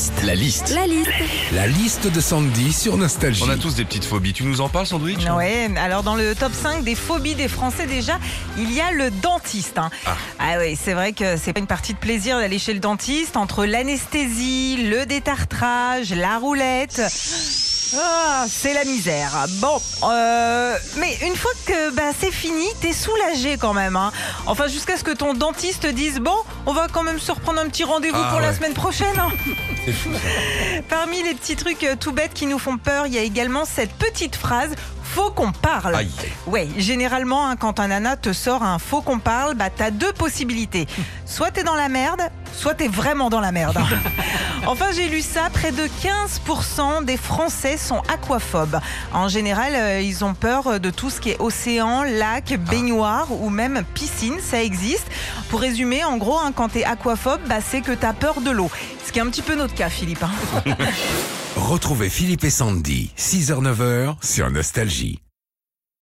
liste. La liste. La liste. La liste de Sandy sur Nostalgie. On a tous des petites phobies. Tu nous en parles, Sandwich? Ouais, alors dans le top 5 des phobies des Français déjà, il y a le dentiste. hein. Ah. oui, c'est vrai que c'est pas une partie de plaisir d'aller chez le dentiste entre l'anesthésie, le détartrage, la roulette. Ah, c'est la misère. Bon, euh, mais une fois que bah, c'est fini, t'es soulagé quand même. hein. Enfin, jusqu'à ce que ton dentiste dise bon, on va quand même se reprendre un petit rendez-vous Ah, pour la semaine prochaine. hein. C'est fou ça. Parmi les petits trucs euh, tout bêtes qui nous font peur, il y a également cette petite phrase faut qu'on parle. Aïe. Ouais, généralement, hein, quand un nana te sort un faux qu'on parle, bah t'as deux possibilités. Soit t'es dans la merde, soit t'es vraiment dans la merde. enfin, j'ai lu ça, près de 15% des Français sont aquaphobes. En général, euh, ils ont peur de tout ce qui est océan, lac, baignoire ou même piscine, ça existe. Pour résumer, en gros, hein, quand t'es aquaphobe, bah, c'est que t'as peur de l'eau. Ce qui est un petit peu notre cas, Philippe. hein. Retrouvez Philippe et Sandy, 6h-9h sur Nostalgie.